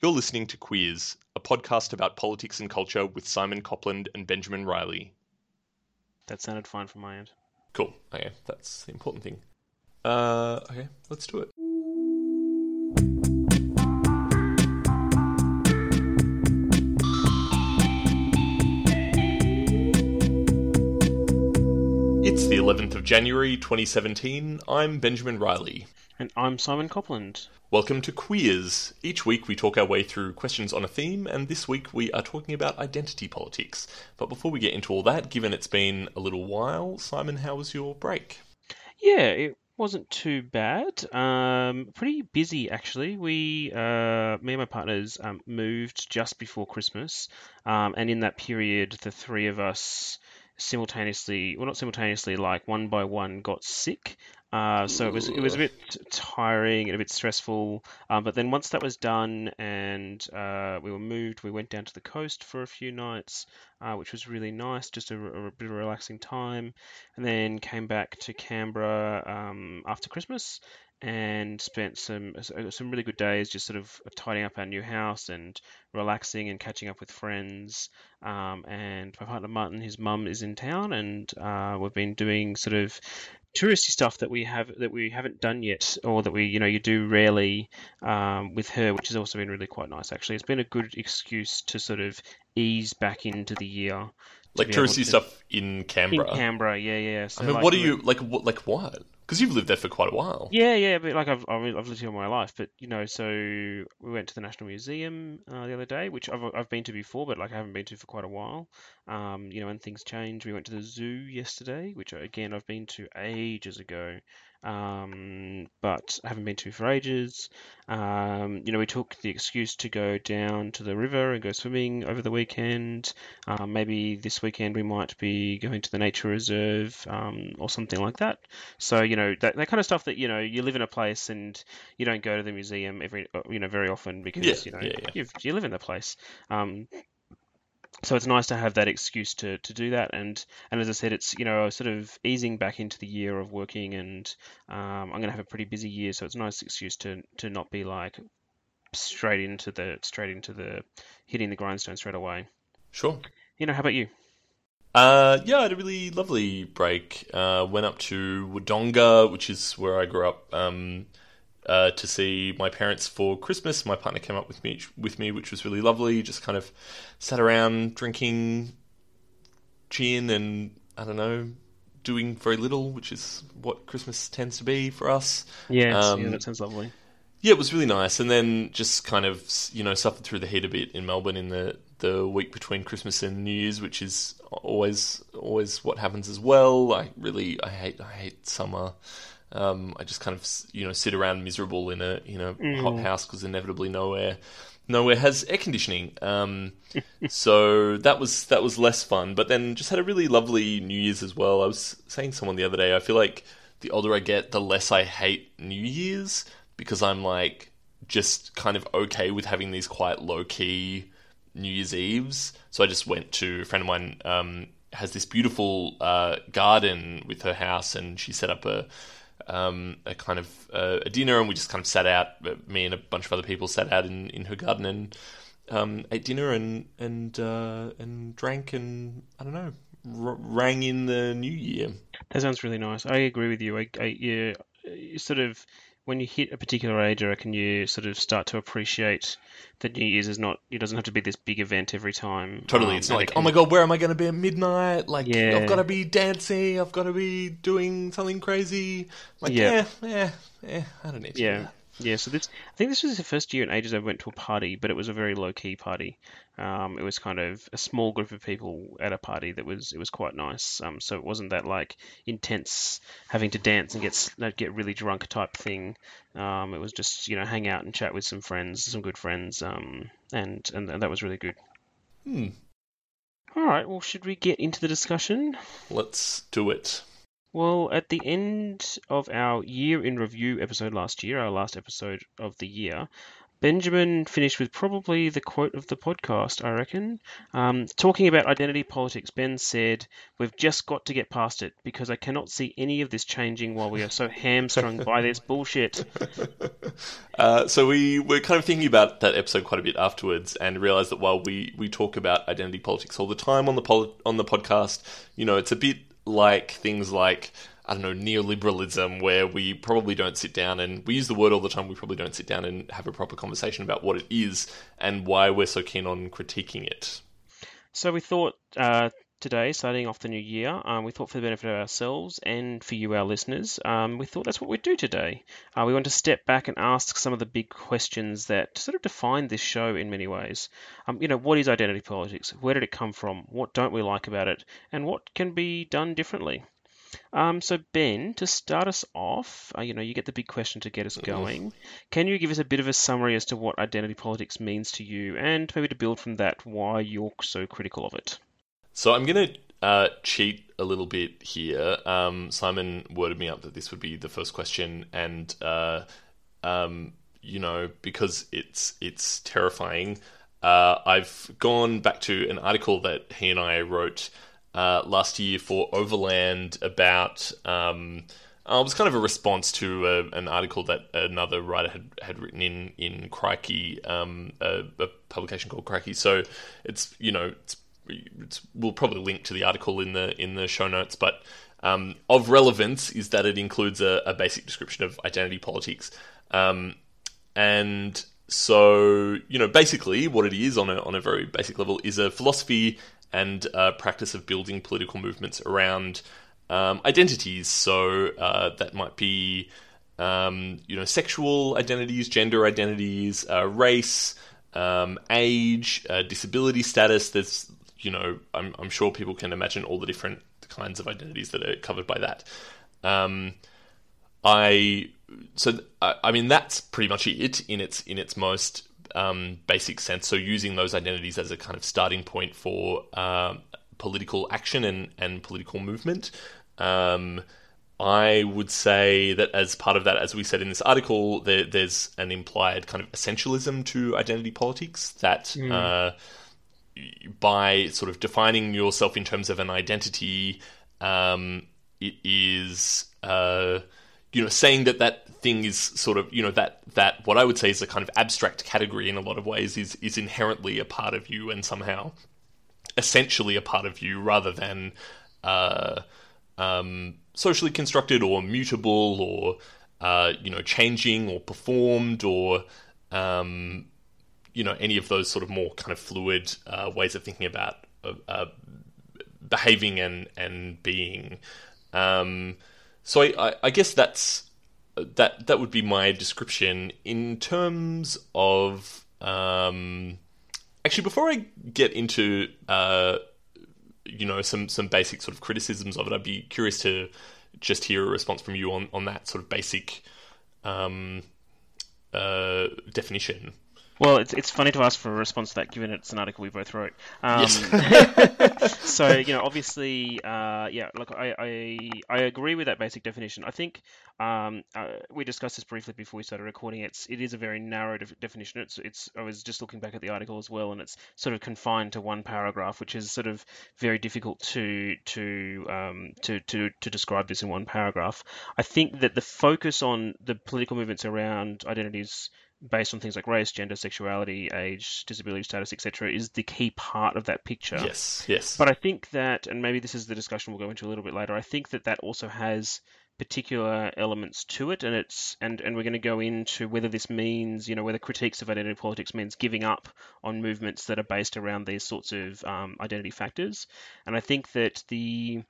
You're listening to Queers, a podcast about politics and culture with Simon Copland and Benjamin Riley. That sounded fine from my end. Cool. Okay, that's the important thing. Uh, okay, let's do it. 11th of January 2017. I'm Benjamin Riley. And I'm Simon Copland. Welcome to Queers. Each week we talk our way through questions on a theme, and this week we are talking about identity politics. But before we get into all that, given it's been a little while, Simon, how was your break? Yeah, it wasn't too bad. Um, pretty busy actually. We, uh, me and my partners, um, moved just before Christmas, um, and in that period, the three of us simultaneously, well, not simultaneously, like one by one, got sick. Uh, so it was it was a bit tiring and a bit stressful. Um, but then once that was done and uh, we were moved, we went down to the coast for a few nights, uh, which was really nice, just a, a, bit of a relaxing time. And then came back to Canberra um, after Christmas and spent some some really good days just sort of tidying up our new house and relaxing and catching up with friends. Um, and my partner Martin, his mum is in town, and uh, we've been doing sort of touristy stuff that we have that we haven't done yet, or that we you know you do rarely um, with her, which has also been really quite nice. Actually, it's been a good excuse to sort of ease back into the year. Like touristy to... stuff in Canberra. In Canberra, yeah, yeah. So I mean, like, what are you like? What, like what? Because you've lived there for quite a while. Yeah, yeah, but like I've I've lived here all my life. But you know, so we went to the National Museum uh, the other day, which I've I've been to before, but like I haven't been to for quite a while. Um, you know, and things change. We went to the zoo yesterday, which again I've been to ages ago um, but I haven't been to for ages. Um, you know, we took the excuse to go down to the river and go swimming over the weekend. Um, maybe this weekend we might be going to the nature reserve um, or something like that. So you know that, that kind of stuff that you know you live in a place and you don't go to the museum every you know very often because yeah, you know yeah, yeah. you live in the place. Um, so it's nice to have that excuse to, to do that and and as I said it's you know sort of easing back into the year of working and um, I'm gonna have a pretty busy year so it's a nice excuse to to not be like straight into the straight into the hitting the grindstone straight away. Sure. You know, how about you? Uh, yeah, I had a really lovely break. Uh, went up to Wodonga, which is where I grew up. Um, uh, to see my parents for Christmas. My partner came up with me with me, which was really lovely. Just kind of sat around drinking gin and I don't know, doing very little, which is what Christmas tends to be for us. Yeah, um, yeah that sounds lovely. Yeah, it was really nice, and then just kind of you know suffered through the heat a bit in Melbourne in the the week between Christmas and New Year's, which is always always what happens as well. I really I hate I hate summer. Um, I just kind of you know sit around miserable in a you know mm. hot house because inevitably nowhere nowhere has air conditioning. Um, so that was that was less fun. But then just had a really lovely New Year's as well. I was saying to someone the other day. I feel like the older I get, the less I hate New Year's because I'm like just kind of okay with having these quite low key New Year's Eves. So I just went to a friend of mine um, has this beautiful uh, garden with her house, and she set up a um, a kind of uh, a dinner, and we just kind of sat out. Uh, me and a bunch of other people sat out in, in her garden and um, ate dinner and and uh, and drank and I don't know, r- rang in the new year. That sounds really nice. I agree with you. I, I yeah, sort of when you hit a particular age, I reckon you sort of start to appreciate that New Year's is not. It doesn't have to be this big event every time. Totally, um, it's not like, can... oh my god, where am I going to be at midnight? Like, yeah. I've got to be dancing. I've got to be doing something crazy. Like, yeah, yeah, yeah, yeah I don't need to. Yeah, yeah, so this I think this was the first year in ages I went to a party, but it was a very low key party. Um, it was kind of a small group of people at a party that was it was quite nice. Um, so it wasn't that like intense having to dance and get get really drunk type thing. Um, it was just you know hang out and chat with some friends, some good friends, um, and, and and that was really good. Hmm. All right. Well, should we get into the discussion? Let's do it. Well, at the end of our year in review episode last year, our last episode of the year, Benjamin finished with probably the quote of the podcast, I reckon. Um, talking about identity politics, Ben said, We've just got to get past it because I cannot see any of this changing while we are so hamstrung by this bullshit. Uh, so we were kind of thinking about that episode quite a bit afterwards and realized that while we, we talk about identity politics all the time on the pol- on the podcast, you know, it's a bit like things like I don't know, neoliberalism, where we probably don't sit down and we use the word all the time, we probably don't sit down and have a proper conversation about what it is and why we're so keen on critiquing it. So we thought uh, today, starting off the new year, um, we thought for the benefit of ourselves and for you, our listeners, um, we thought that's what we'd do today. Uh, we want to step back and ask some of the big questions that sort of define this show in many ways. Um, you know, what is identity politics? Where did it come from? What don't we like about it? And what can be done differently? Um, so Ben, to start us off, uh, you know, you get the big question to get us going. Can you give us a bit of a summary as to what identity politics means to you, and maybe to build from that, why you're so critical of it? So I'm going to uh, cheat a little bit here. Um, Simon worded me up that this would be the first question, and uh, um, you know, because it's it's terrifying. Uh, I've gone back to an article that he and I wrote uh, last year for Overland about. Um, uh, it was kind of a response to a, uh, an article that another writer had, had written in in Crikey, um, a, a, publication called Crikey. So it's you know it's, it's, we'll probably link to the article in the in the show notes, but um, of relevance is that it includes a, a basic description of identity politics, um, and so you know basically what it is on a on a very basic level is a philosophy and practice of building political movements around um, identities. So uh, that might be, um, you know, sexual identities, gender identities, uh, race, um, age, uh, disability status. There's, you know, I'm, I'm, sure people can imagine all the different kinds of identities that are covered by that. Um, I so I, I mean that's pretty much it in its in its most um, basic sense. So using those identities as a kind of starting point for um, political action and, and political movement. Um, I would say that as part of that, as we said in this article, there, there's an implied kind of essentialism to identity politics that mm. uh, by sort of defining yourself in terms of an identity, um, it is uh, you know saying that that thing is sort of you know that that what I would say is a kind of abstract category in a lot of ways is is inherently a part of you and somehow essentially a part of you rather than uh, um, socially constructed or mutable or uh, you know changing or performed or um, you know any of those sort of more kind of fluid uh, ways of thinking about uh, uh, behaving and and being. Um, so I, I, guess that's that that would be my description in terms of um, actually before I get into uh, you know some some basic sort of criticisms of it, I'd be curious to just hear a response from you on on that sort of basic um, uh, definition. Well, it's it's funny to ask for a response to that, given it's an article we both wrote. Um, yes. so you know, obviously, uh, yeah. Look, I, I, I agree with that basic definition. I think um, uh, we discussed this briefly before we started recording. It's it is a very narrow def- definition. It's it's. I was just looking back at the article as well, and it's sort of confined to one paragraph, which is sort of very difficult to to um, to to to describe this in one paragraph. I think that the focus on the political movements around identities based on things like race, gender, sexuality, age, disability status, etc., is the key part of that picture. Yes, yes. But I think that, and maybe this is the discussion we'll go into a little bit later. I think that that also has particular elements to it, and it's and and we're going to go into whether this means, you know, whether critiques of identity politics means giving up on movements that are based around these sorts of um, identity factors. And I think that the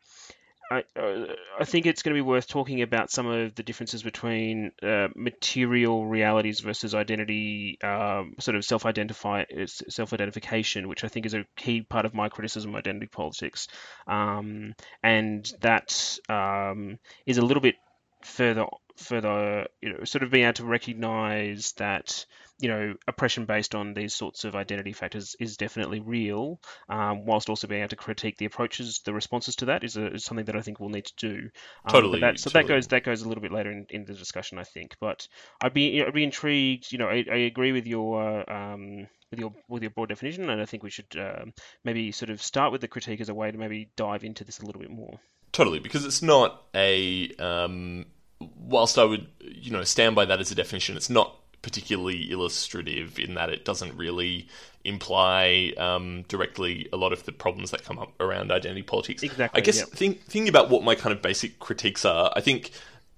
I, uh, I think it's going to be worth talking about some of the differences between uh, material realities versus identity, um, sort of self-identify, self-identification, which I think is a key part of my criticism of identity politics, um, and that um, is a little bit further, further, you know, sort of being able to recognise that you know, oppression based on these sorts of identity factors is definitely real, um, whilst also being able to critique the approaches, the responses to that is, a, is something that I think we'll need to do. Um, totally. That, so totally. that goes that goes a little bit later in, in the discussion, I think. But I'd be I'd be intrigued. You know, I, I agree with your. Um, with your with your broad definition, and I think we should um, maybe sort of start with the critique as a way to maybe dive into this a little bit more. Totally, because it's not a. Um, whilst I would, you know, stand by that as a definition, it's not particularly illustrative in that it doesn't really imply um, directly a lot of the problems that come up around identity politics. Exactly. I guess think, thinking about what my kind of basic critiques are, I think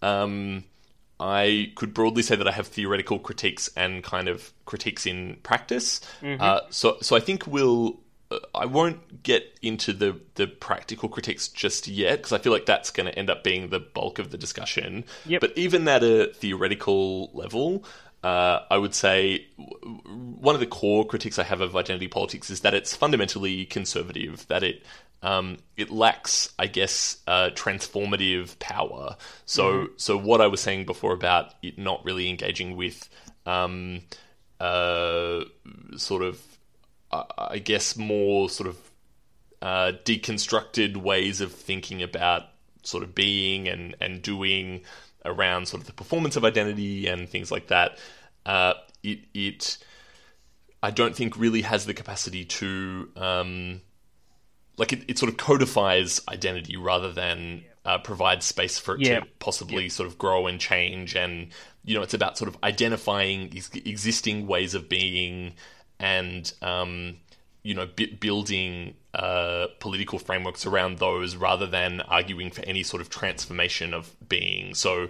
um, I could broadly say that I have theoretical critiques and kind of critiques in practice. Mm-hmm. Uh, so, so I think we'll. Uh, I won't get into the the practical critiques just yet because I feel like that's going to end up being the bulk of the discussion. Yep. But even at a theoretical level, uh, I would say one of the core critiques I have of identity politics is that it's fundamentally conservative, that it um, it lacks, I guess, uh, transformative power. So, mm-hmm. so what I was saying before about it not really engaging with um, uh, sort of, uh, I guess, more sort of uh, deconstructed ways of thinking about sort of being and and doing around sort of the performance of identity and things like that. Uh, it it I don't think really has the capacity to um, like it, it sort of codifies identity rather than uh, provide space for it Yeah. to possibly Yeah. sort of grow and change and you know it's about sort of identifying ex- existing ways of being and um, you know b- building uh, political frameworks around those rather than arguing for any sort of transformation of being so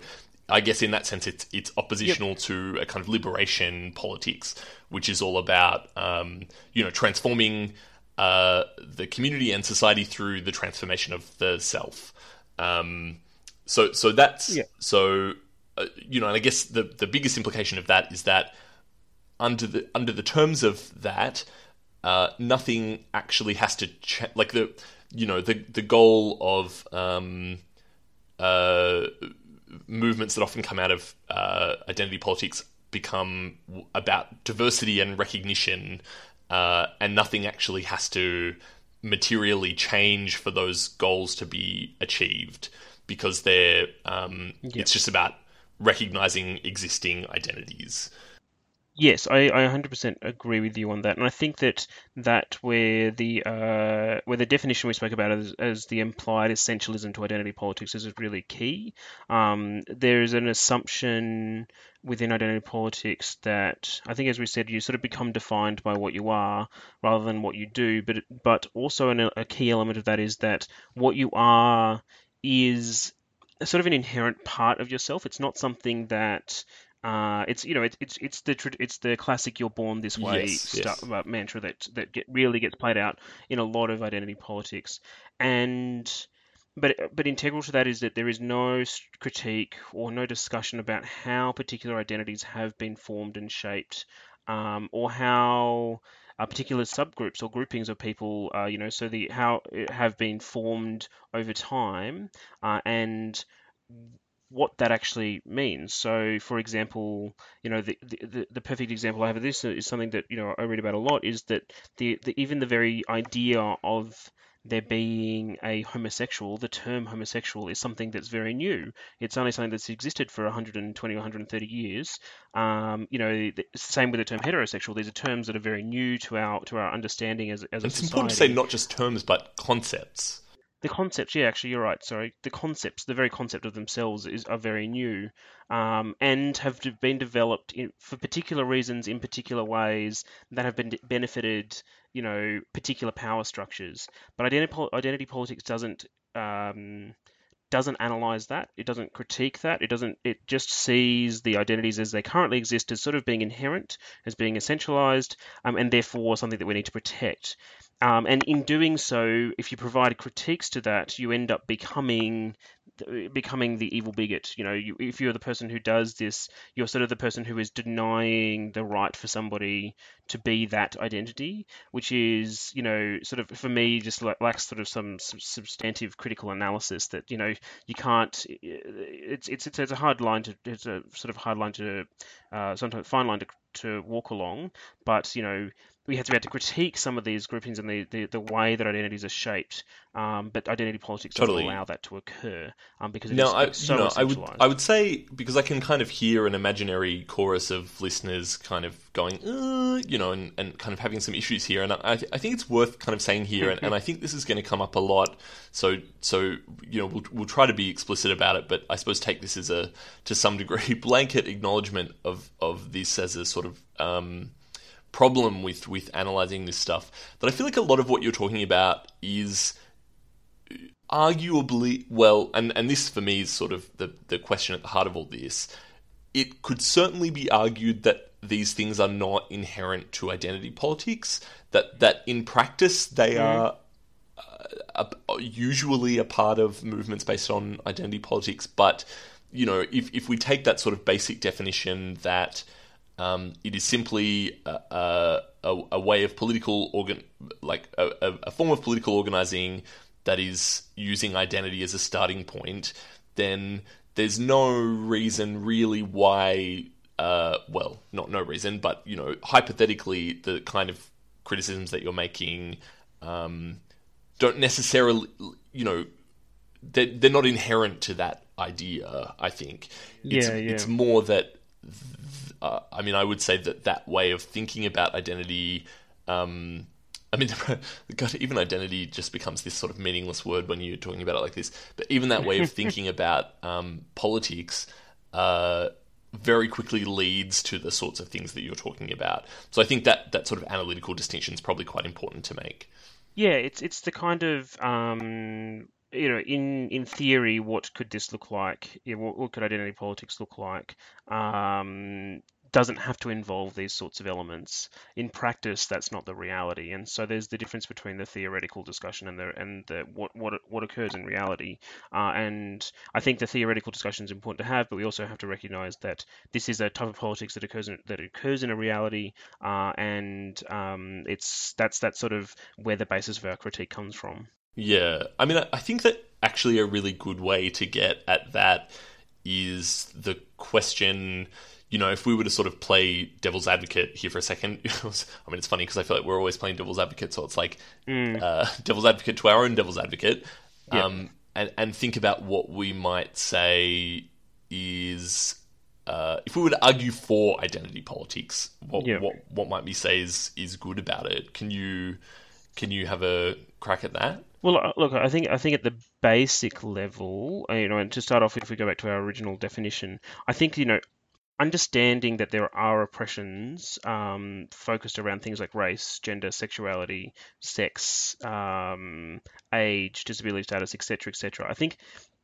I guess in that sense, it's it's oppositional to a kind of liberation politics, which is all about um, you know transforming uh, the community and society through the transformation of the self. Um, so so that's Yeah. so uh, you know, and I guess the the biggest implication of that is that under the under the terms of that, uh, nothing actually has to ch- like the you know the the goal of um, uh, movements that often come out of uh, identity politics become about diversity and recognition, uh, and nothing actually has to materially change for those goals to be achieved because they're um, it's just about recognizing existing identities. Yes, I, I 100% agree with you on that, and I think that that where the uh, where the definition we spoke about as, as the implied essentialism to identity politics is really key. Um, there is an assumption within identity politics that I think, as we said, you sort of become defined by what you are rather than what you do. But but also an, a key element of that is that what you are is sort of an inherent part of yourself. It's not something that uh, it's you know it's it's it's the it's the classic "you're born this way" Yes, stuff yes. uh, mantra that that get, really gets played out in a lot of identity politics, and but but integral to that is that there is no critique or no discussion about how particular identities have been formed and shaped, um, or how uh, particular subgroups or groupings of people, uh, you know, so the how have been formed over time, uh, and what that actually means. So, for example, you know, the, the, the perfect example I have of this is something that, you know, I read about a lot is that the, the even the very idea of there being a homosexual, the term homosexual is something that's very new. It's only something that's existed for 120 or 130 years. Um, you know, the, same with the term heterosexual. These are terms that are very new to our to our understanding as, as a It's society. important to say not just terms but concepts. The concepts, yeah, actually, you're right. Sorry, the concepts, the very concept of themselves, is are very new, um, and have been developed in, for particular reasons in particular ways that have been benefited, you know, particular power structures. But identity identity politics doesn't um, doesn't analyze that. It doesn't critique that. It doesn't. It just sees the identities as they currently exist as sort of being inherent, as being essentialized, um, and therefore something that we need to protect. Um, and in doing so, if you provide critiques to that, you end up becoming becoming the evil bigot. You know, you, if you're the person who does this, you're sort of the person who is denying the right for somebody to be that identity, which is, you know, sort of for me just lacks sort of some sub- substantive critical analysis that you know you can't. It's it's it's, it's a hard line to it's a sort of hard line to uh, sometimes fine line to, to walk along. But you know, we have to be able to critique some of these groupings and the, the, the way that identities are shaped. Um, but identity politics Totally. doesn't allow that to occur um, because it Now, I, so know, I would. I would say because I can kind of hear an imaginary chorus of listeners kind of going, uh, you know, and, and kind of having some issues here, and I, I think it's worth kind of saying here, and, and I think this is going to come up a lot. So, so you know, we'll, we'll try to be explicit about it, but I suppose take this as a to some degree blanket acknowledgement of of this as a sort of um, problem with with analyzing this stuff. That I feel like a lot of what you're talking about is arguably well and and this for me is sort of the the question at the heart of all this it could certainly be argued that these things are not inherent to identity politics that that in practice they are uh, a, usually a part of movements based on identity politics but you know if if we take that sort of basic definition that um, it is simply a, a, a, way of political organ, like a, a, a form of political organizing that is using identity as a starting point, then there's no reason really why. Uh, well, not no reason, but you know, hypothetically, the kind of criticisms that you're making um, don't necessarily, you know, they're, they're not inherent to that idea. I think it's, Yeah, yeah. it's more that uh, I mean, I would say that that way of thinking about identity. Um, I mean, God, even identity just becomes this sort of meaningless word when you're talking about it like this. But even that way of thinking about um, politics uh, very quickly leads to the sorts of things that you're talking about. So I think that that sort of analytical distinction is probably quite important to make. Yeah, it's it's the kind of um, you know, in in theory, what could this look like? What, what could identity politics look like? Um, doesn't have to involve these sorts of elements. In practice, that's not the reality, and so there's the difference between the theoretical discussion and the and the what what what occurs in reality. Uh, and I think the theoretical discussion is important to have, but we also have to recognise that this is a type of politics that occurs in, that occurs in a reality, uh, and um, it's that's that's sort of where the basis of our critique comes from. Yeah, I mean, I- think that actually a really good way to get at that is the question. You know, if we were to sort of play devil's advocate here for a second, I mean, it's funny because I feel like we're always playing devil's advocate, so it's like uh, devil's advocate to our own devil's advocate, Yeah. um, and and think about what we might say is uh, if we were to argue for identity politics, what Yeah. what what might we say is is good about it? Can you can you have a crack at that? Well, uh, look, I think I think at the basic level, uh, you know, and to start off, if we go back to our original definition, I think you know, understanding that there are oppressions um, focused around things like race, gender, sexuality, sex, um, age, disability status, etc., etc. I think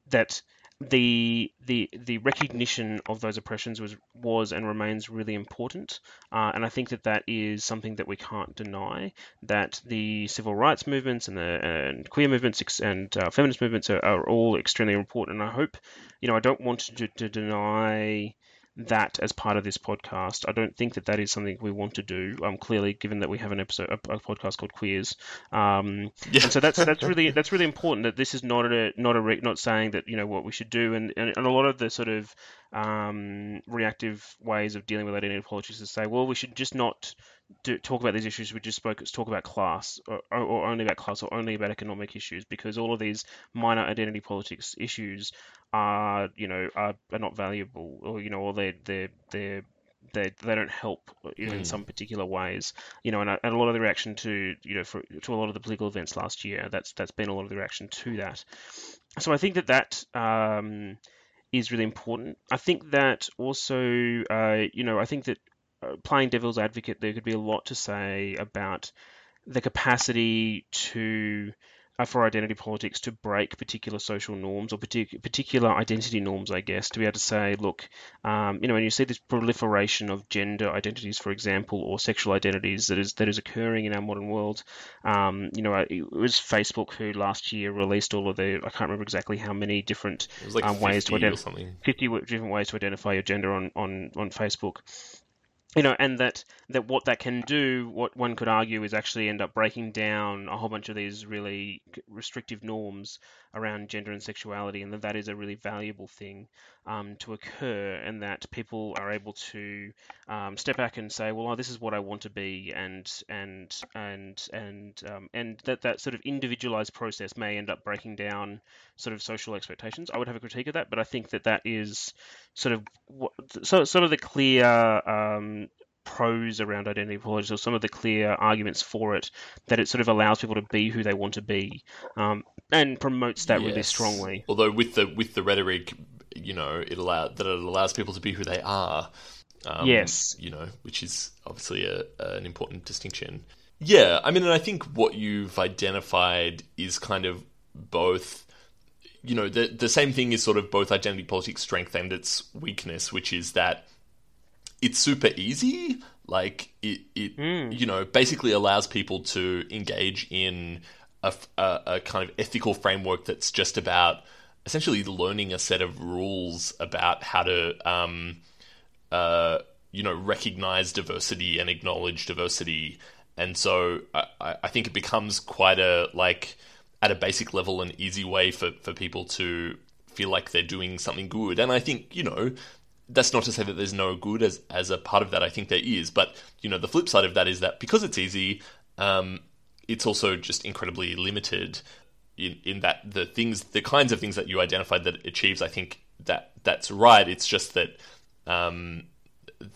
that the the the recognition of those oppressions was was and remains really important, uh, and I think that that is something that we can't deny. That the civil rights movements and the and queer movements and uh, feminist movements are, are all extremely important. And I hope, you know, I don't want to, to deny that as part of this podcast. I don't think that that is something we want to do. Um, clearly, given that we have an episode, a, a podcast called Queers, um, Yeah. and so that's that's really that's really important. That this is not a not a re- not saying that you know what we should do, and and, and a lot of the sort of um, reactive ways of dealing with identity politics is to say, well, we should just not do, talk about these issues. We just spoke, talk about class, or, or, only about class, or only about economic issues, because all of these minor identity politics issues are, you know, are, are not valuable, or you know, or they they they they they don't help you know, in Mm. some particular ways, you know, and, a- and a lot of the reaction to you know for, to a lot of the political events last year, that's that's been a lot of the reaction to that. So I think that that um, is really important. I think that also, uh, you know, I think that playing devil's advocate, there could be a lot to say about the capacity to uh, for identity politics to break particular social norms or partic- particular identity norms, I guess, to be able to say, look, um, you know, when you see this proliferation of gender identities, for example, or sexual identities that is that is occurring in our modern world, um, you know, it was Facebook who last year released all of the I can't remember exactly how many different like um, ways to 50 identify 50 different ways to identify your gender on, on, on Facebook. You know, and that that what that can do, what one could argue, is actually end up breaking down a whole bunch of these really restrictive norms around gender and sexuality, and that that is a really valuable thing um, to occur, and that people are able to um, step back and say, well, oh, this is what I want to be, and and and and um, and that that sort of individualized process may end up breaking down sort of social expectations. I would have a critique of that, but I think that that is sort of so sort of the clear um, pros around identity politics or some of the clear arguments for it that it sort of allows people to be who they want to be um, and promotes that yes. really strongly. Although with the with the rhetoric, you know, it allow that it allows people to be who they are. Um, yes, you know, which is obviously a, an important distinction. Yeah, I mean, and I think what you've identified is kind of both you know, the the same thing is sort of both identity politics' strength and its weakness, which is that it's super easy. Like it, it mm. you know, basically allows people to engage in a, a, a kind of ethical framework that's just about essentially learning a set of rules about how to, um, uh, you know, recognize diversity and acknowledge diversity. And so I, I think it becomes quite a like at a basic level an easy way for, for people to feel like they're doing something good. And I think, you know, that's not to say that there's no good as as a part of that. I think there is, but you know, the flip side of that is that because it's easy, um, it's also just incredibly limited in in that the things, the kinds of things that you identified that achieves. I think that that's right. It's just that um,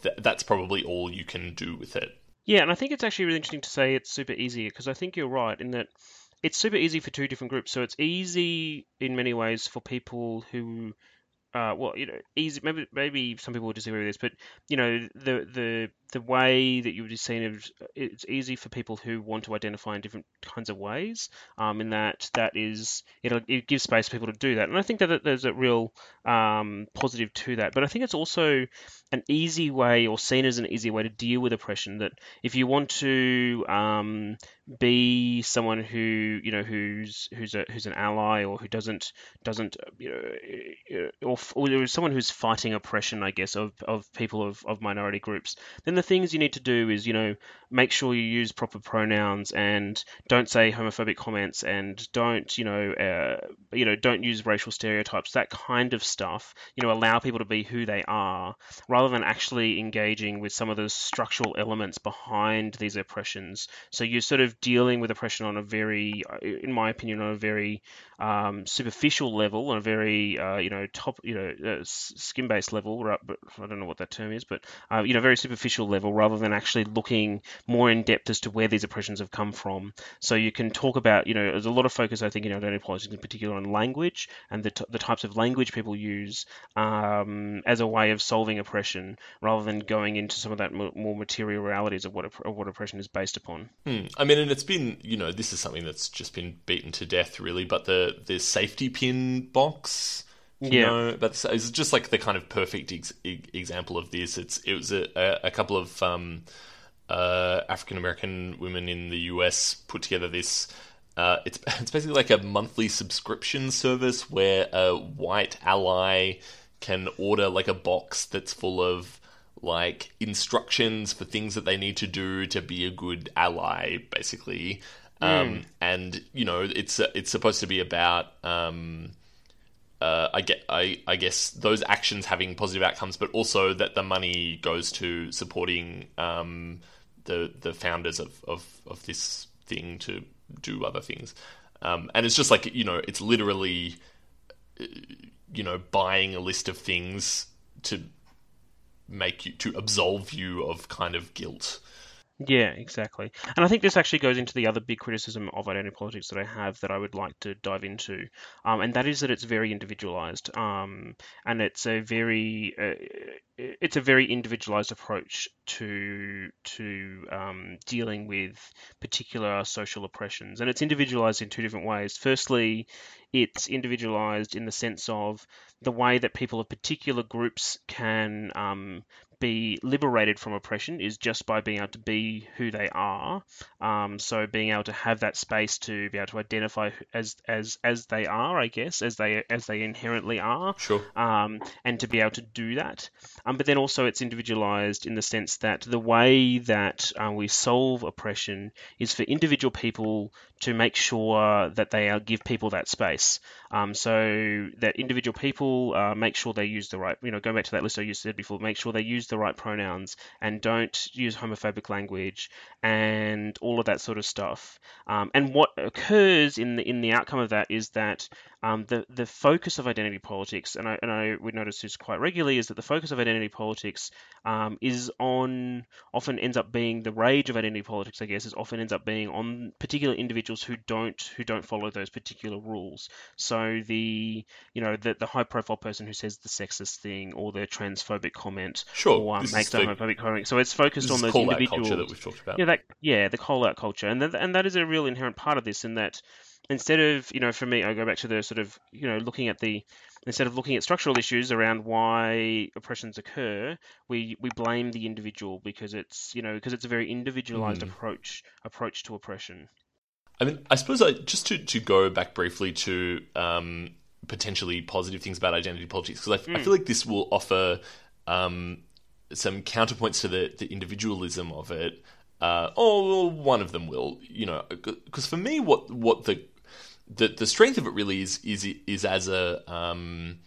th- that's probably all you can do with it. Yeah, and I think it's actually really interesting to say it's super easy because I think you're right in that it's super easy for two different groups. So it's easy in many ways for people who uh, well, you know, easy. Maybe maybe some people would disagree with this, but you know, the the the way that you would see it, it's easy for people who want to identify in different kinds of ways. Um, in that that is it it gives space for people to do that, and I think that there's a real um, positive to that. But I think it's also an easy way, or seen as an easy way, to deal with oppression. That if you want to um, be someone who you know who's who's a who's an ally or who doesn't doesn't you know or, or someone who's fighting oppression, I guess, of, of people of, of minority groups, then the things you need to do is, you know, make sure you use proper pronouns and don't say homophobic comments and don't, you know, uh, you know, don't use racial stereotypes, that kind of stuff. You know, allow people to be who they are, rather than actually engaging with some of the structural elements behind these oppressions. So you're sort of dealing with oppression on a very, uh, in my opinion, on a very um, superficial level, on a very, uh, you know, top, you know, uh, skin-based level. But I don't know what that term is, but uh, you know, very superficial level rather than actually looking more in depth as to where these oppressions have come from. So you can talk about, you know, there's a lot of focus, I think, in identity politics in particular on language and the, t- the types of language people use um, as a way of solving oppression rather than going into some of that more, more material realities of what, of what oppression is based upon. Hmm. I mean, and it's been, you know, this is something that's just been beaten to death, really, but the, the safety pin box yeah, know, but it's just like the kind of perfect ex- example of this. It's it was a, a couple of um, uh, African American women in the US put together this. Uh, it's it's basically like a monthly subscription service where a white ally can order like a box that's full of like instructions for things that they need to do to be a good ally, basically. Mm. Um, and you know, it's it's supposed to be about um, uh, I get I, I guess those actions having positive outcomes, but also that the money goes to supporting um, the the founders of, of, of this thing to do other things. Um, and it's just like you know, it's literally uh, you know buying a list of things to make you to absolve you of kind of guilt. Yeah, exactly. And I think this actually goes into the other big criticism of identity politics that I have that I would like to dive into, um, and that is that it's very individualized, um, and it's a very uh, it's a very individualized approach to to um, dealing with particular social oppressions, and it's individualized in two different ways. Firstly, it's individualized in the sense of the way that people of particular groups can um, be liberated from oppression is just by being able to be who they are. Um, so being able to have that space to be able to identify as as as they are, I guess, as they as they inherently are. Sure. Um, and to be able to do that. Um, but then also it's individualized in the sense that the way that uh, we solve oppression is for individual people to make sure that they uh, give people that space. Um, so that individual people uh, make sure they use the right, you know, go back to that list I used said before, make sure they use the right pronouns and don't use homophobic language and all of that sort of stuff. Um, and what occurs in the in the outcome of that is that um, the the focus of identity politics, and I and I would notice this quite regularly, is that the focus of identity politics um, is on often ends up being the rage of identity politics. I guess is often ends up being on particular individuals who don't who don't follow those particular rules. So the you know the the high profile person who says the sexist thing or the transphobic comment Sure. This makes the homophobic comment. So it's focused on those individuals. culture that we've talked about. Yeah, that yeah, the call out culture, and that, and that is a real inherent part of this. In that, instead of you know, for me, I go back to the sort of you know looking at the instead of looking at structural issues around why oppressions occur, we we blame the individual because it's you know because it's a very individualized Mm. approach approach to oppression. I mean, I suppose I, just to, to go back briefly to um, potentially positive things about identity politics, because I, I feel like this will offer um, some counterpoints to the, the individualism of it. Uh, or well, one of them will, you know, because for me, what what the, the the strength of it really is is is as a um,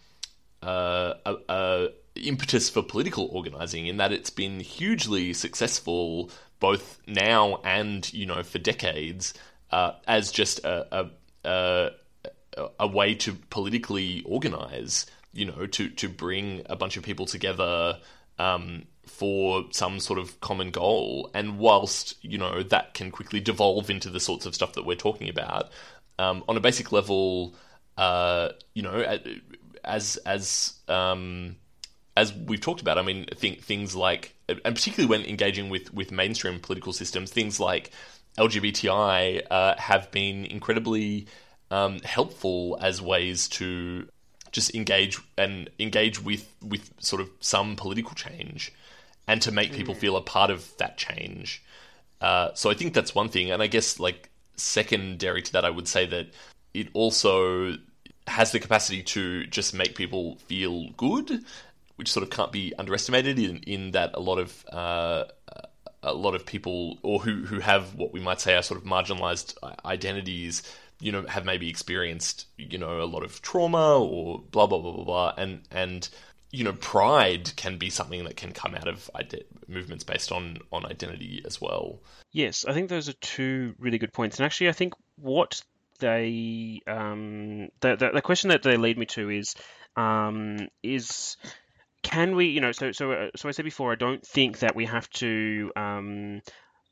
uh, a, a impetus for political organizing in that it's been hugely successful both now and you know for decades uh, as just a, a, a a way to politically organize you know to to bring a bunch of people together um, for some sort of common goal. And whilst you know that can quickly devolve into the sorts of stuff that we're talking about um, on a basic level uh, you know as as um, as we've talked about, I mean, think things like, and particularly when engaging with with mainstream political systems, things like LGBTI uh, have been incredibly um, helpful as ways to just engage and engage with with sort of some political change, and to make people feel a part of that change. Uh, so I think that's one thing, and I guess like secondary to that, I would say that it also has the capacity to just make people feel good, which sort of can't be underestimated. In in that a lot of uh, a lot of people, or who who have what we might say are sort of marginalized identities, you know, have maybe experienced you know a lot of trauma or blah blah blah blah blah, and and you know pride can be something that can come out of ide- movements based on on identity as well. Yes, I think those are two really good points, and actually, I think what they um, the, the the question that they lead me to is um, is can we you know so so uh, so I said before I don't think that we have to um,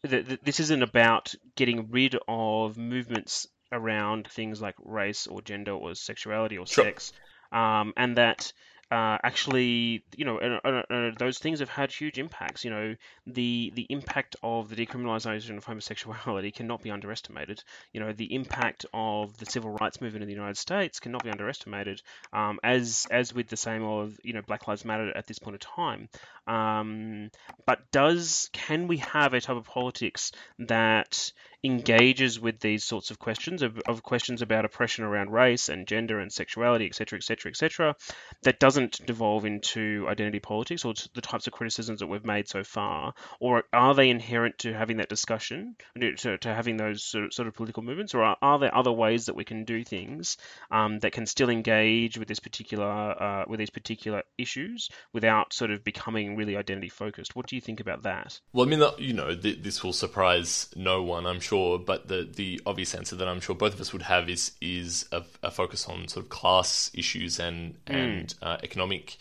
th- th- this isn't about getting rid of movements around things like race or gender or sexuality or Sure. sex um, and that uh, actually, you know, those things have had huge impacts. You know, the the impact of the decriminalisation of homosexuality cannot be underestimated. You know, the impact of the civil rights movement in the United States cannot be underestimated. Um, as as with the same of you know Black Lives Matter at this point of time. Um, but does can we have a type of politics that engages with these sorts of questions of, of questions about oppression around race and gender and sexuality, etc., etc., etc., that doesn't devolve into identity politics or the types of criticisms that we've made so far, or are they inherent to having that discussion, to, to having those sort of, sort of political movements, or are, are there other ways that we can do things um, that can still engage with this particular uh, with these particular issues without sort of becoming really identity focused? What do you think about that? Well, I mean, you know, th- this will surprise no one, I'm sure. But the the obvious answer that I'm sure both of us would have is is a, a focus on sort of class issues and and uh, economic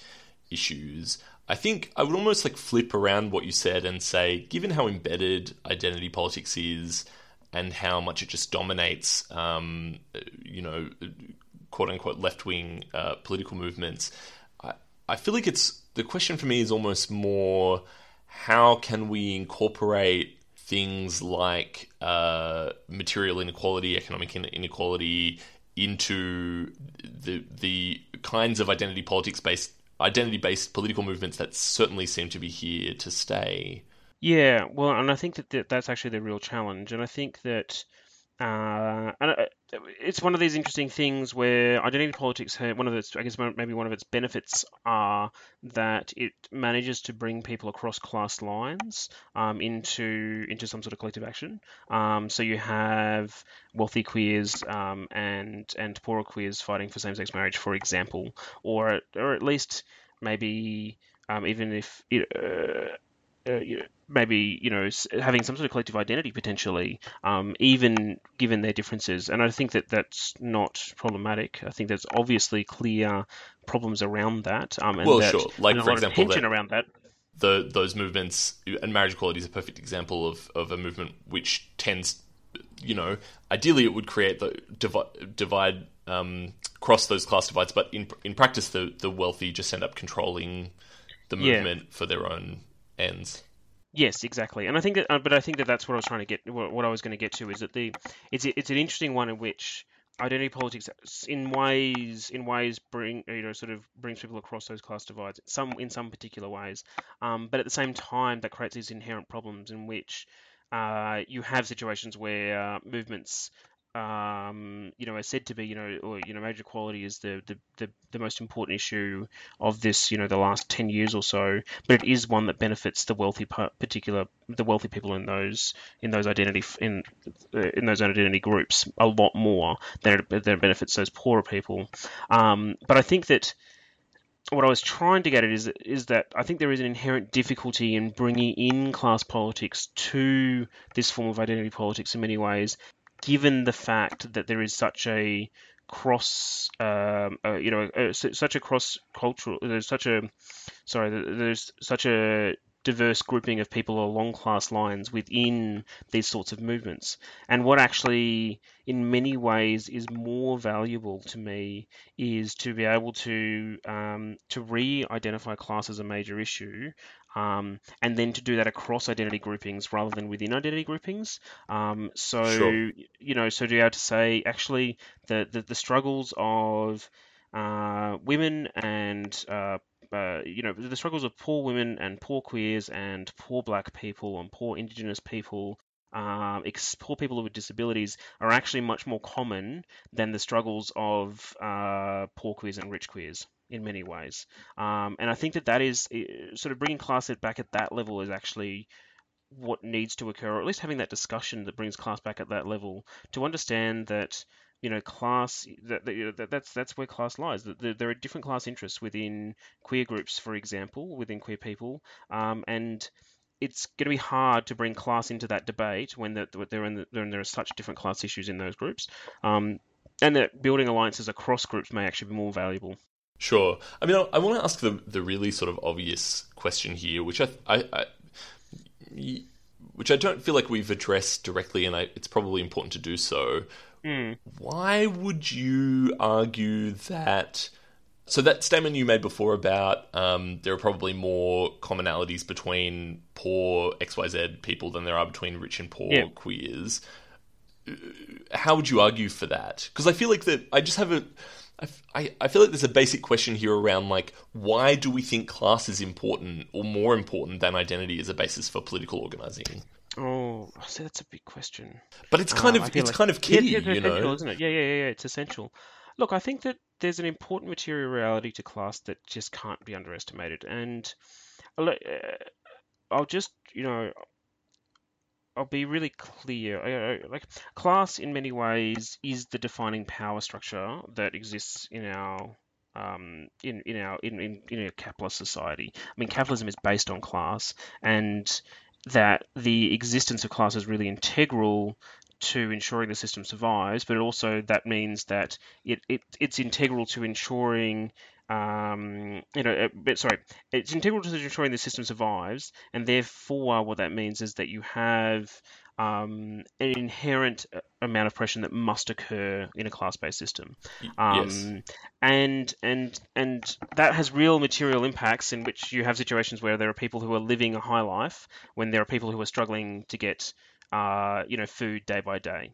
issues. I think I would almost like flip around what you said and say, given how embedded identity politics is, and how much it just dominates, um, you know, quote unquote left wing uh, political movements, I, I feel like it's the question for me is almost more how can we incorporate things like uh, material inequality, economic inequality into the the kinds of identity politics based identity-based political movements that certainly seem to be here to stay. Yeah, well, and I think that that's actually the real challenge, and I think that uh, and uh, it's one of these interesting things where identity politics, one of its, I guess, maybe one of its benefits are that it manages to bring people across class lines um, into into some sort of collective action. Um, so you have wealthy queers um, and and poorer queers fighting for same-sex marriage, for example, or or at least maybe um, even if it, uh, uh, maybe you know having some sort of collective identity potentially, um, even given their differences. And I think that that's not problematic. I think there's obviously clear problems around that. Um, and well, that, sure. Like for example, tension that, around that. The those movements and marriage equality is a perfect example of of a movement which tends, you know, ideally it would create the divide. divide um, cross those class divides, but in in practice, the the wealthy just end up controlling the movement yeah. for their own ends. Yes, exactly, and I think that, uh, but I think that that's what I was trying to get. What, what I was going to get to is that the it's it's an interesting one in which identity politics, in ways, in ways, bring you know sort of brings people across those class divides. Some in some particular ways, um, but at the same time, that creates these inherent problems in which uh, you have situations where uh, movements um, you know, are said to be, you know, or you know, marriage equality is the, the, the, the, most important issue of this, you know, the last ten years or so. But it is one that benefits the wealthy, particular the wealthy people in those in those identity in in those identity groups a lot more than it, than it benefits those poorer people. Um, but I think that what I was trying to get at is is that I think there is an inherent difficulty in bringing in class politics to this form of identity politics in many ways, given the fact that there is such a cross, um, uh, you know, uh, such a cross cultural, there's such a, sorry, there's such a diverse grouping of people along class lines within these sorts of movements. And what actually, in many ways, is more valuable to me is to be able to um, to re-identify class as a major issue um, and then to do that across identity groupings rather than within identity groupings. Um, so sure. you know, so to be able to say actually the the, the struggles of uh, women and uh, uh, you know the struggles of poor women and poor queers and poor black people and poor indigenous people um, ex- poor people with disabilities are actually much more common than the struggles of uh, poor queers and rich queers in many ways. Um, and I think that that is sort of bringing class back at that level is actually what needs to occur, or at least having that discussion that brings class back at that level to understand that you know class that, that that's that's where class lies. That there are different class interests within queer groups, for example, within queer people, um, and it's going to be hard to bring class into that debate when the, there, the, when there are such different class issues in those groups. Um, and that building alliances across groups may actually be more valuable. Sure. I mean, I, I want to ask the the really sort of obvious question here, which I, I, I which I don't feel like we've addressed directly, and I, it's probably important to do so. Mm. Why would you argue that? So that statement you made before about um, there are probably more commonalities between poor XYZ people than there are between rich and poor yeah. queers. Uh, how would you argue for that? Because I feel like that I just have a I, I feel like there's a basic question here around like why do we think class is important or more important than identity as a basis for political organizing? Oh, see, that's a big question. But it's kind um, of it's like, kind of yeah, it's you know, isn't it? Yeah, yeah, yeah, yeah. It's essential. Look, I think that there's an important material reality to class that just can't be underestimated, and uh, I'll just you know I'll be really clear. Like class, in many ways, is the defining power structure that exists in our um, in in our in, in in a capitalist society. I mean, capitalism is based on class, and that the existence of class is really integral to ensuring the system survives, but also that means that it, it it's integral to ensuring um, you know, uh, but sorry, it's integral to the ensuring the system survives, and therefore, what that means is that you have um, an inherent uh, amount of pressure that must occur in a class-based system, um, yes. and and and that has real material impacts in which you have situations where there are people who are living a high life when there are people who are struggling to get, uh, you know, food day by day.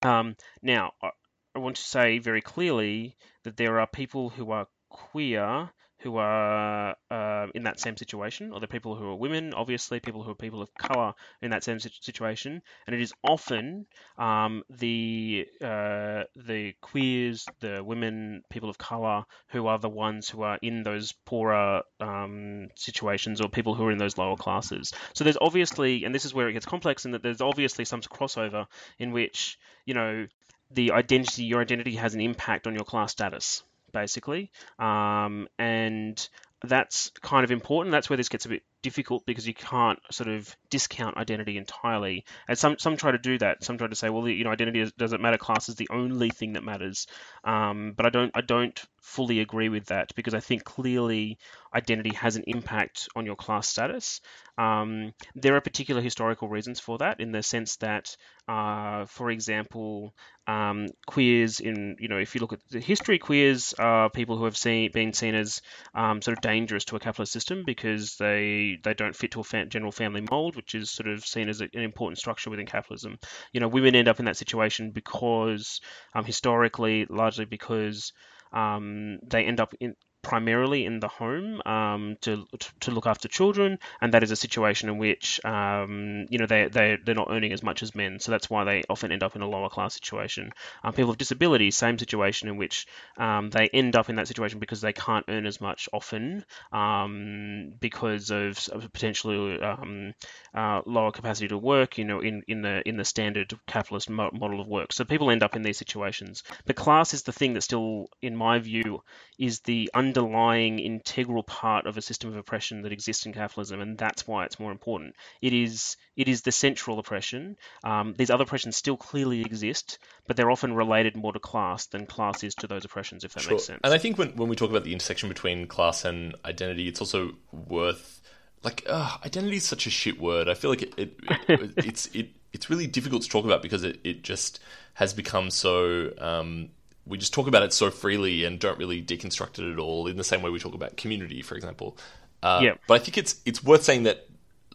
Um, now, I want to say very clearly that there are people who are queer who are uh, in that same situation, or the people who are women, obviously, people who are people of color in that same situation, and it is often um, the uh, the queers, the women, people of color who are the ones who are in those poorer um, situations, or people who are in those lower classes. So there's obviously, and this is where it gets complex, in that there's obviously some crossover in which you know the identity, your identity has an impact on your class status basically. Um, and that's kind of important. That's where this gets a bit difficult because you can't sort of discount identity entirely. And some some try to do that. Some try to say, well, you know, identity doesn't matter. Class is the only thing that matters. Um, but I don't I don't fully agree with that because I think clearly identity has an impact on your class status. Um, there are particular historical reasons for that, in the sense that, uh, for example, um, queers in you know if you look at the history, queers are people who have seen been seen as um, sort of dangerous to a capitalist system because they they don't fit to a general family mold, which is sort of seen as an important structure within capitalism. You know, women end up in that situation because um, historically, largely because um, they end up in, primarily in the home um, to to look after children, and that is a situation in which um, you know they they they're not earning as much as men, so that's why they often end up in a lower class situation. Um, people with disabilities, same situation in which um, they end up in that situation because they can't earn as much often um, because of, potentially um, uh, lower capacity to work, you know, in, in the in the standard capitalist mo- model of work. So people end up in these situations. But class is the thing that still, in my view, is the underlying integral part of a system of oppression that exists in capitalism, and that's why it's more important. It is it is the central oppression. Um, these other oppressions still clearly exist, but they're often related more to class than class is to those oppressions, if that sure. makes sense. And I think when when we talk about the intersection between class and identity, it's also worth like uh, identity is such a shit word. I feel like it, it, it it's it it's really difficult to talk about because it, it just has become so um, we just talk about it so freely and don't really deconstruct it at all in the same way we talk about community, for example. Uh, yeah. But I think it's it's worth saying that,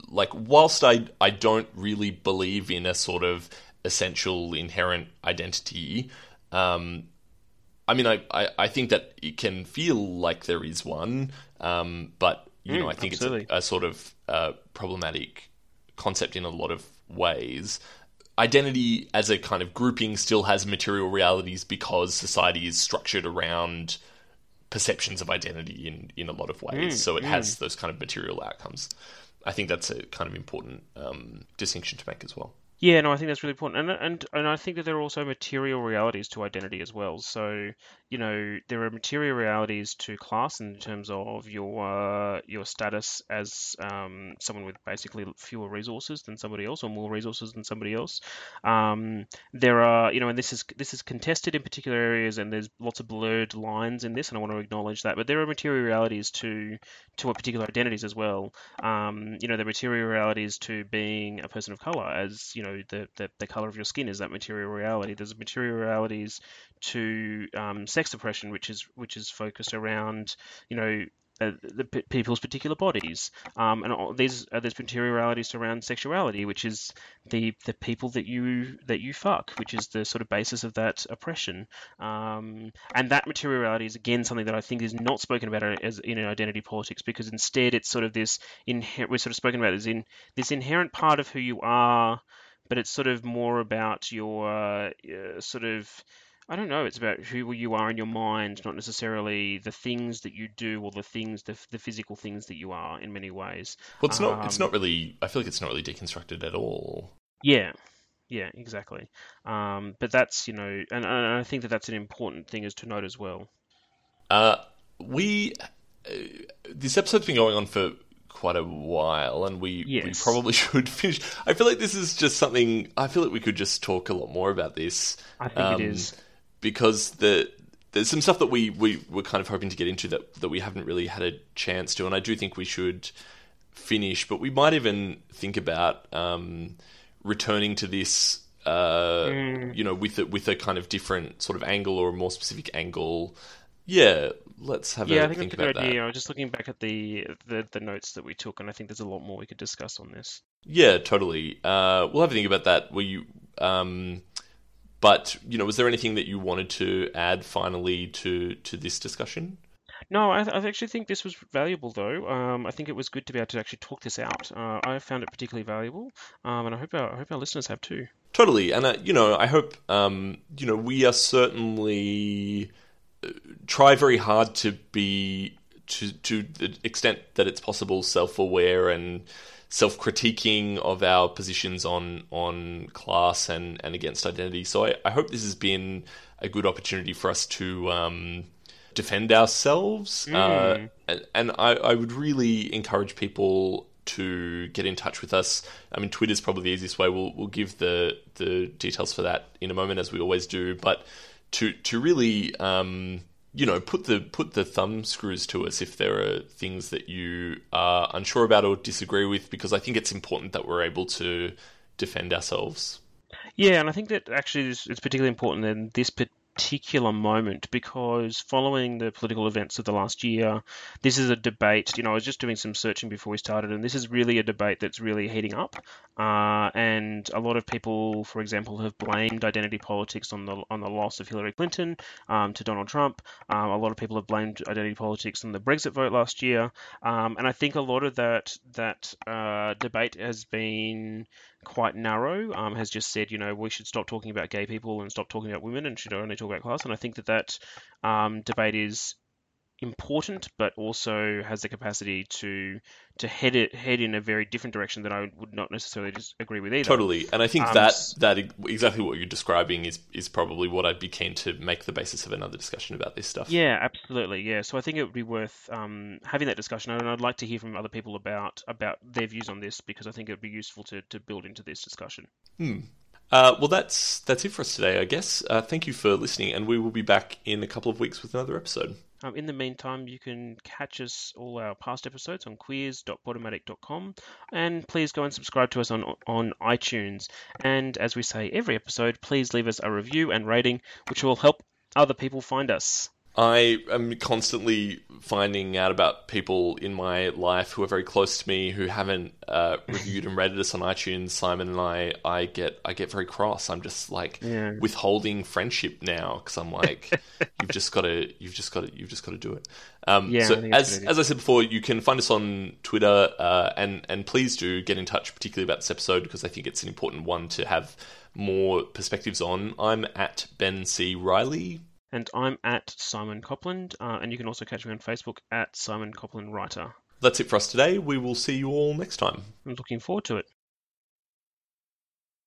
like, whilst I I don't really believe in a sort of essential inherent identity, um, I mean, I, I, I think that it can feel like there is one, um, but you mm, know, I think absolutely. it's a, a, sort of uh, problematic concept in a lot of ways identity as a kind of grouping still has material realities because society is structured around perceptions of identity in, in a lot of ways. Mm, so it mm. has those kind of material outcomes. I think that's a kind of important um, distinction to make as well. Yeah, no, I think that's really important, and and and I think that there are also material realities to identity as well. So you know there are material realities to class in terms of your uh, your status as um, someone with basically fewer resources than somebody else, or more resources than somebody else. Um, there are you know, and this is this is contested in particular areas, and there's lots of blurred lines in this, and I want to acknowledge that. But there are material realities to to a particular identities as well. Um, you know, the material realities to being a person of color, as you know the, the, the color of your skin is that material reality. There's material realities to um, sex oppression, which is which is focused around you know uh, the p- people's particular bodies, um, and all, these uh, there's materialities around sexuality, which is the the people that you that you fuck, which is the sort of basis of that oppression, um, and that materiality is again something that I think is not spoken about as in identity politics because instead it's sort of this inher- we're sort of spoken about as in this inherent part of who you are but it's sort of more about your uh, sort of I don't know. It's about who you are in your mind, not necessarily the things that you do or the things, the, the physical things that you are. In many ways. Well, it's not. Um, it's not really. I feel like it's not really deconstructed at all. Yeah, yeah, exactly. Um, but that's you know, and, and, I think that that's an important thing is to note as well. Uh, we uh, this episode's been going on for quite a while, and we yes. we probably should finish. I feel like this is just something. I feel like we could just talk a lot more about this. I think um, it is because the there's some stuff that we we were kind of hoping to get into that that we haven't really had a chance to, and I do think we should finish. But we might even think about um, returning to this. Uh, mm. You know, with a, with a kind of different sort of angle or a more specific angle. Yeah, let's have a yeah, a I think, think that's a good idea. that. I was just looking back at the, the, the notes that we took, and I think there's a lot more we could discuss on this. Yeah, totally. Uh, we'll have a think about that. Were you, um, but you know, was there anything that you wanted to add finally to to this discussion? No, I, I actually think this was valuable, though. Um, I think it was good to be able to actually talk this out. Uh, I found it particularly valuable, um, and I hope our, I hope our listeners have too. Totally, and uh, you know, I hope um, you know we are certainly uh, try very hard to be to to the extent that it's possible self-aware and self-critiquing of our positions on on class and and against identity. So I, I hope this has been a good opportunity for us to um, defend ourselves. Mm. Uh, and, and I, I would really encourage people to get in touch with us. I mean, Twitter's probably the easiest way. We'll we'll give the the details for that in a moment, as we always do. But to to really, um, you know, put the put the thumb screws to us if there are things that you are unsure about or disagree with, because I think it's important that we're able to defend ourselves. Yeah, and I think that actually it's particularly important in this particular moment because following the political events of the last year, this is a debate. You know, I was just doing some searching before we started, and this is really a debate that's really heating up. Uh, and a lot of people, for example, have blamed identity politics on the on the loss of Hillary Clinton um, to Donald Trump. Um, a lot of people have blamed identity politics on the Brexit vote last year, um, and I think a lot of that that uh, debate has been quite narrow. Um, has just said, you know, we should stop talking about gay people and stop talking about women and should only talk about class. And I think that that um, debate is important, but also has the capacity to to head it head in a very different direction that I would not necessarily just agree with either. Totally, and I think um, that that exactly what you're describing is is probably what I'd be keen to make the basis of another discussion about this stuff. Yeah, absolutely. Yeah, so I think it would be worth um, having that discussion, and I'd like to hear from other people about about their views on this because I think it would be useful to to build into this discussion. Hmm. Uh, well, that's that's it for us today, I guess. Uh, thank you for listening, and we will be back in a couple of weeks with another episode. Um, in the meantime, you can catch us all our past episodes on queers.podomatic.com, and please go and subscribe to us on on iTunes. And as we say every episode, please leave us a review and rating, which will help other people find us. I am constantly finding out about people in my life who are very close to me who haven't uh, reviewed and rated us on iTunes. Simon and I, I get, I get very cross. I'm just like yeah. withholding friendship now because I'm like, you've just got to, you've just got to, you've just got to do it. Um, yeah, so as as I said before, you can find us on Twitter, uh, and and please do get in touch, particularly about this episode because I think it's an important one to have more perspectives on. I'm at Ben C Riley and I'm at Simon Copland, uh, and you can also catch me on Facebook at Simon Copland Writer. That's it for us today. We will see you all next time. I'm looking forward to it.